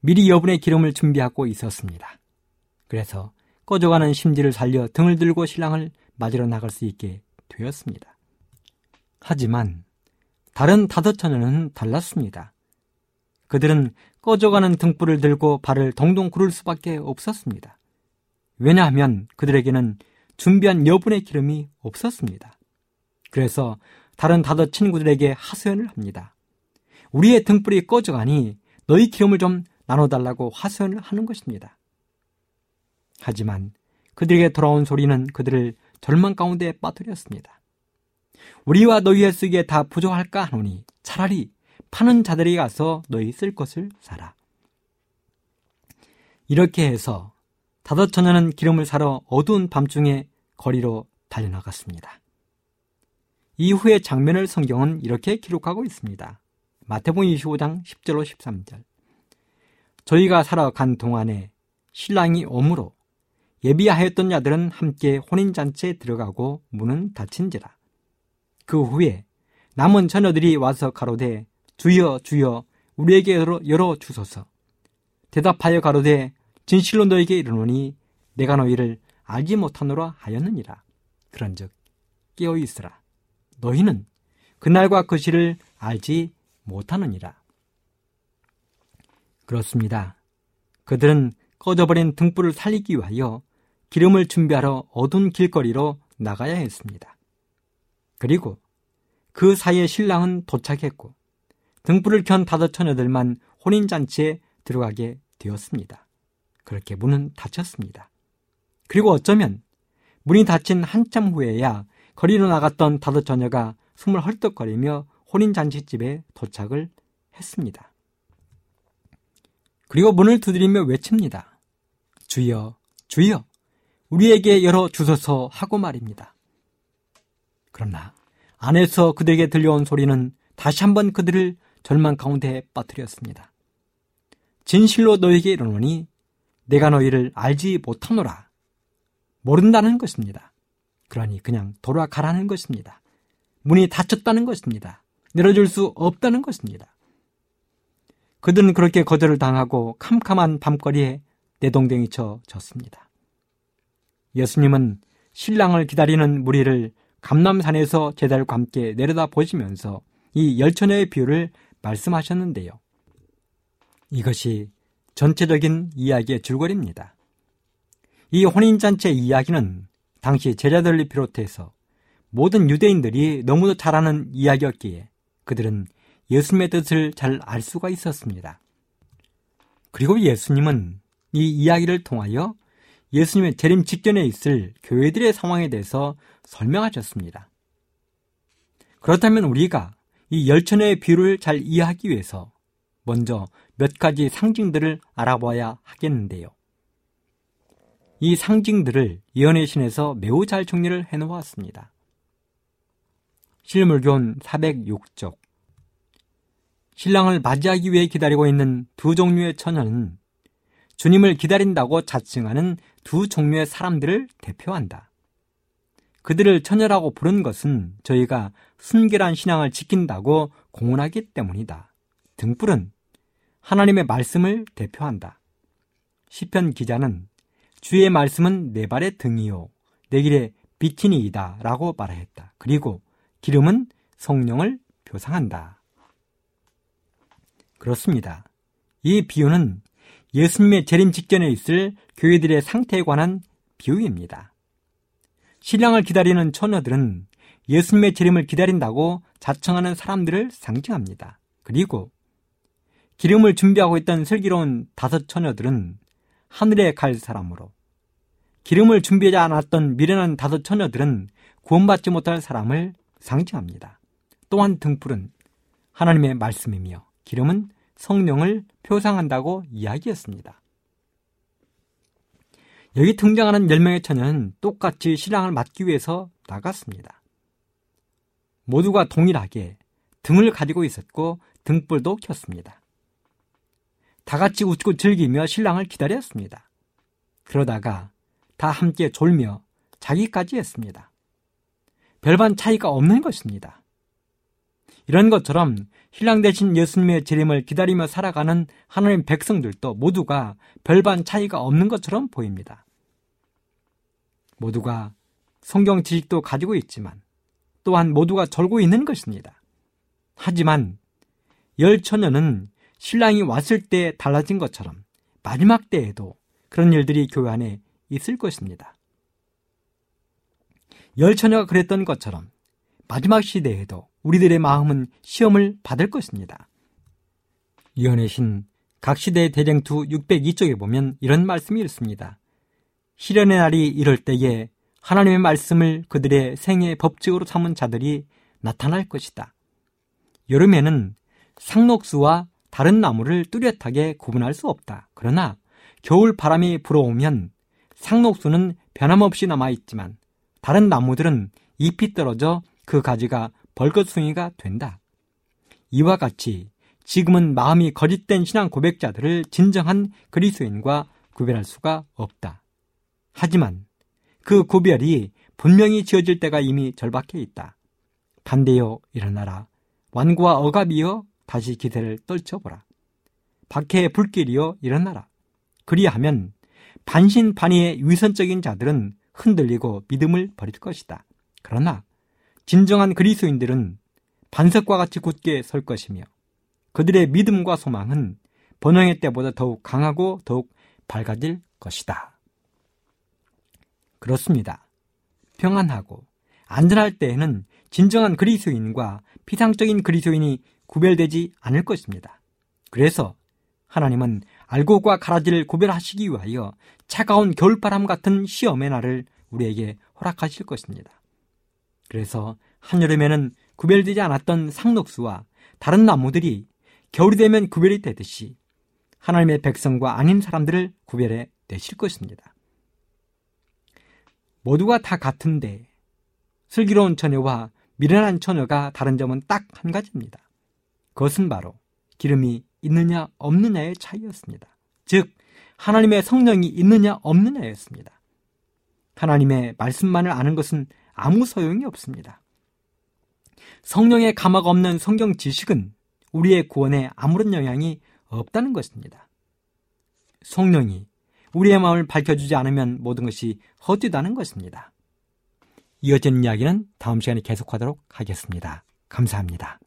Speaker 5: 미리 여분의 기름을 준비하고 있었습니다. 그래서 꺼져가는 심지를 살려 등을 들고 신랑을 맞으러 나갈 수 있게 되었습니다. 하지만 다른 다섯 처녀는 달랐습니다. 그들은 꺼져가는 등불을 들고 발을 동동 구를 수밖에 없었습니다. 왜냐하면 그들에게는 준비한 여분의 기름이 없었습니다. 그래서 다른 다섯 친구들에게 하소연을 합니다. 우리의 등불이 꺼져가니 너희 기름을 좀 나눠달라고 화선을 하는 것입니다. 하지만 그들에게 돌아온 소리는 그들을 절망 가운데 빠뜨렸습니다. 우리와 너희의 쓰기에 다 부족할까 하노니 차라리 파는 자들이 가서 너희 쓸 것을 사라. 이렇게 해서 다섯 처녀는 기름을 사러 어두운 밤중에 거리로 달려나갔습니다. 이후의 장면을 성경은 이렇게 기록하고 있습니다. 마태복음 25장 10절로 13절. 저희가 살아간 동안에 신랑이 오므로 예비하였던 자들은 함께 혼인잔치에 들어가고 문은 닫힌지라. 그 후에 남은 처녀들이 와서 가로되 주여 주여 우리에게 열어, 주소서. 대답하여 가로되 진실로 너에게 이르노니 내가 너희를 알지 못하노라 하였느니라. 그런즉 깨어 있으라. 너희는 그날과 그 시를 알지 못하느니라. 그렇습니다. 그들은 꺼져버린 등불을 살리기 위하여 기름을 준비하러 어두운 길거리로 나가야 했습니다. 그리고 그 사이에 신랑은 도착했고 등불을 켠 다섯 처녀들만 혼인잔치에 들어가게 되었습니다. 그렇게 문은 닫혔습니다. 그리고 어쩌면 문이 닫힌 한참 후에야 거리로 나갔던 다섯 처녀가 숨을 헐떡거리며 혼인잔치집에 도착을 했습니다. 그리고 문을 두드리며 외칩니다. 주여, 주여, 우리에게 열어 주소서 하고 말입니다. 그러나 안에서 그들에게 들려온 소리는 다시 한번 그들을 절망 가운데 빠뜨렸습니다. 진실로 너에게 이르노니 내가 너희를 알지 못하노라. 모른다는 것입니다. 그러니 그냥 돌아가라는 것입니다. 문이 닫혔다는 것입니다. 내려줄 수 없다는 것입니다. 그들은 그렇게 거절을 당하고 캄캄한 밤거리에 내동댕이 쳐 졌습니다. 예수님은 신랑을 기다리는 무리를 감남산에서 제달과 함께 내려다 보시면서 이 열처녀의 비유를 말씀하셨는데요. 이것이 전체적인 이야기의 줄거리입니다. 이 혼인잔치 이야기는 당시 제자들을 비롯해서 모든 유대인들이 너무도 잘 아는 이야기였기에 그들은 예수님의 뜻을 잘 알 수가 있었습니다. 그리고 예수님은 이 이야기를 통하여 예수님의 재림 직전에 있을 교회들의 상황에 대해서 설명하셨습니다. 그렇다면 우리가 이 열천의 비유를 잘 이해하기 위해서 먼저 몇 가지 상징들을 알아봐야 하겠는데요. 이 상징들을 예언의 신에서 매우 잘 정리를 해 놓았습니다. 실물교훈 406쪽 신랑을 맞이하기 위해 기다리고 있는 두 종류의 처녀는 주님을 기다린다고 자칭하는 두 종류의 사람들을 대표한다. 그들을 처녀라고 부른 것은 저희가 순결한 신앙을 지킨다고 공언하기 때문이다. 등불은 하나님의 말씀을 대표한다. 시편 기자는 주의 말씀은 내 발의 등이요 내 길의 빛이니이다 라고 말했다. 그리고 기름은 성령을 표상한다. 그렇습니다. 이 비유는 예수님의 재림 직전에 있을 교회들의 상태에 관한 비유입니다. 신랑을 기다리는 처녀들은 예수님의 재림을 기다린다고 자청하는 사람들을 상징합니다. 그리고 기름을 준비하고 있던 슬기로운 다섯 처녀들은 하늘에 갈 사람으로 기름을 준비하지 않았던 미련한 다섯 처녀들은 구원받지 못할 사람을 상징합니다. 또한 등불은 하나님의 말씀이며 기름은 성령을 표상한다고 이야기했습니다. 여기 등장하는 10명의 처녀는 똑같이 신랑을 맞기 위해서 나갔습니다. 모두가 동일하게 등을 가지고 있었고 등불도 켰습니다. 다 같이 웃고 즐기며 신랑을 기다렸습니다. 그러다가 다 함께 졸며 자기까지 했습니다. 별반 차이가 없는 것입니다. 이런 것처럼 신랑 대신 예수님의 재림을 기다리며 살아가는 하나님 백성들도 모두가 별반 차이가 없는 것처럼 보입니다. 모두가 성경 지식도 가지고 있지만 또한 모두가 절고 있는 것입니다. 하지만 열 처녀는 신랑이 왔을 때 달라진 것처럼 마지막 때에도 그런 일들이 교회 안에 있을 것입니다. 열 처녀가 그랬던 것처럼 마지막 시대에도 우리들의 마음은 시험을 받을 것입니다. 이언의 신 각시대 대쟁투 602쪽에 보면 이런 말씀이 있습니다. 시련의 날이 이럴 때에 하나님의 말씀을 그들의 생의 법칙으로 삼은 자들이 나타날 것이다. 여름에는 상록수와 다른 나무를 뚜렷하게 구분할 수 없다. 그러나 겨울 바람이 불어오면 상록수는 변함없이 남아있지만 다른 나무들은 잎이 떨어져 그 가지가 벌거숭이가 된다. 이와 같이 지금은 마음이 거짓된 신앙 고백자들을 진정한 그리스인과 구별할 수가 없다. 하지만 그 구별이 분명히 지어질 때가 이미 절박해 있다. 반대여 일어나라. 완과 억압이여 다시 기세를 떨쳐보라. 박해의 불길이여 일어나라. 그리하면 반신반의의 위선적인 자들은 흔들리고 믿음을 버릴 것이다. 그러나 진정한 그리스도인들은 반석과 같이 굳게 설 것이며 그들의 믿음과 소망은 번영의 때보다 더욱 강하고 더욱 밝아질 것이다. 그렇습니다. 평안하고 안전할 때에는 진정한 그리스도인과 피상적인 그리스도인이 구별되지 않을 것입니다. 그래서 하나님은 알고과 가라지를 구별하시기 위하여 차가운 겨울바람 같은 시험의 날을 우리에게 허락하실 것입니다. 그래서 한여름에는 구별되지 않았던 상록수와 다른 나무들이 겨울이 되면 구별이 되듯이 하나님의 백성과 아닌 사람들을 구별해 내실 것입니다. 모두가 다 같은데 슬기로운 처녀와 미련한 처녀가 다른 점은 딱 한 가지입니다. 그것은 바로 기름이 있느냐 없느냐의 차이였습니다. 즉 하나님의 성령이 있느냐 없느냐였습니다. 하나님의 말씀만을 아는 것은 아무 소용이 없습니다. 성령의 감화가 없는 성경 지식은 우리의 구원에 아무런 영향이 없다는 것입니다. 성령이 우리의 마음을 밝혀주지 않으면 모든 것이 헛되다는 것입니다. 이어지는 이야기는 다음 시간에 계속하도록 하겠습니다. 감사합니다.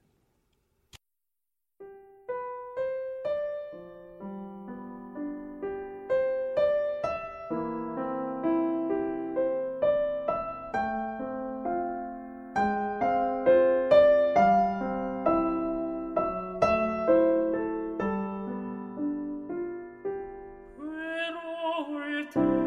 Speaker 3: 주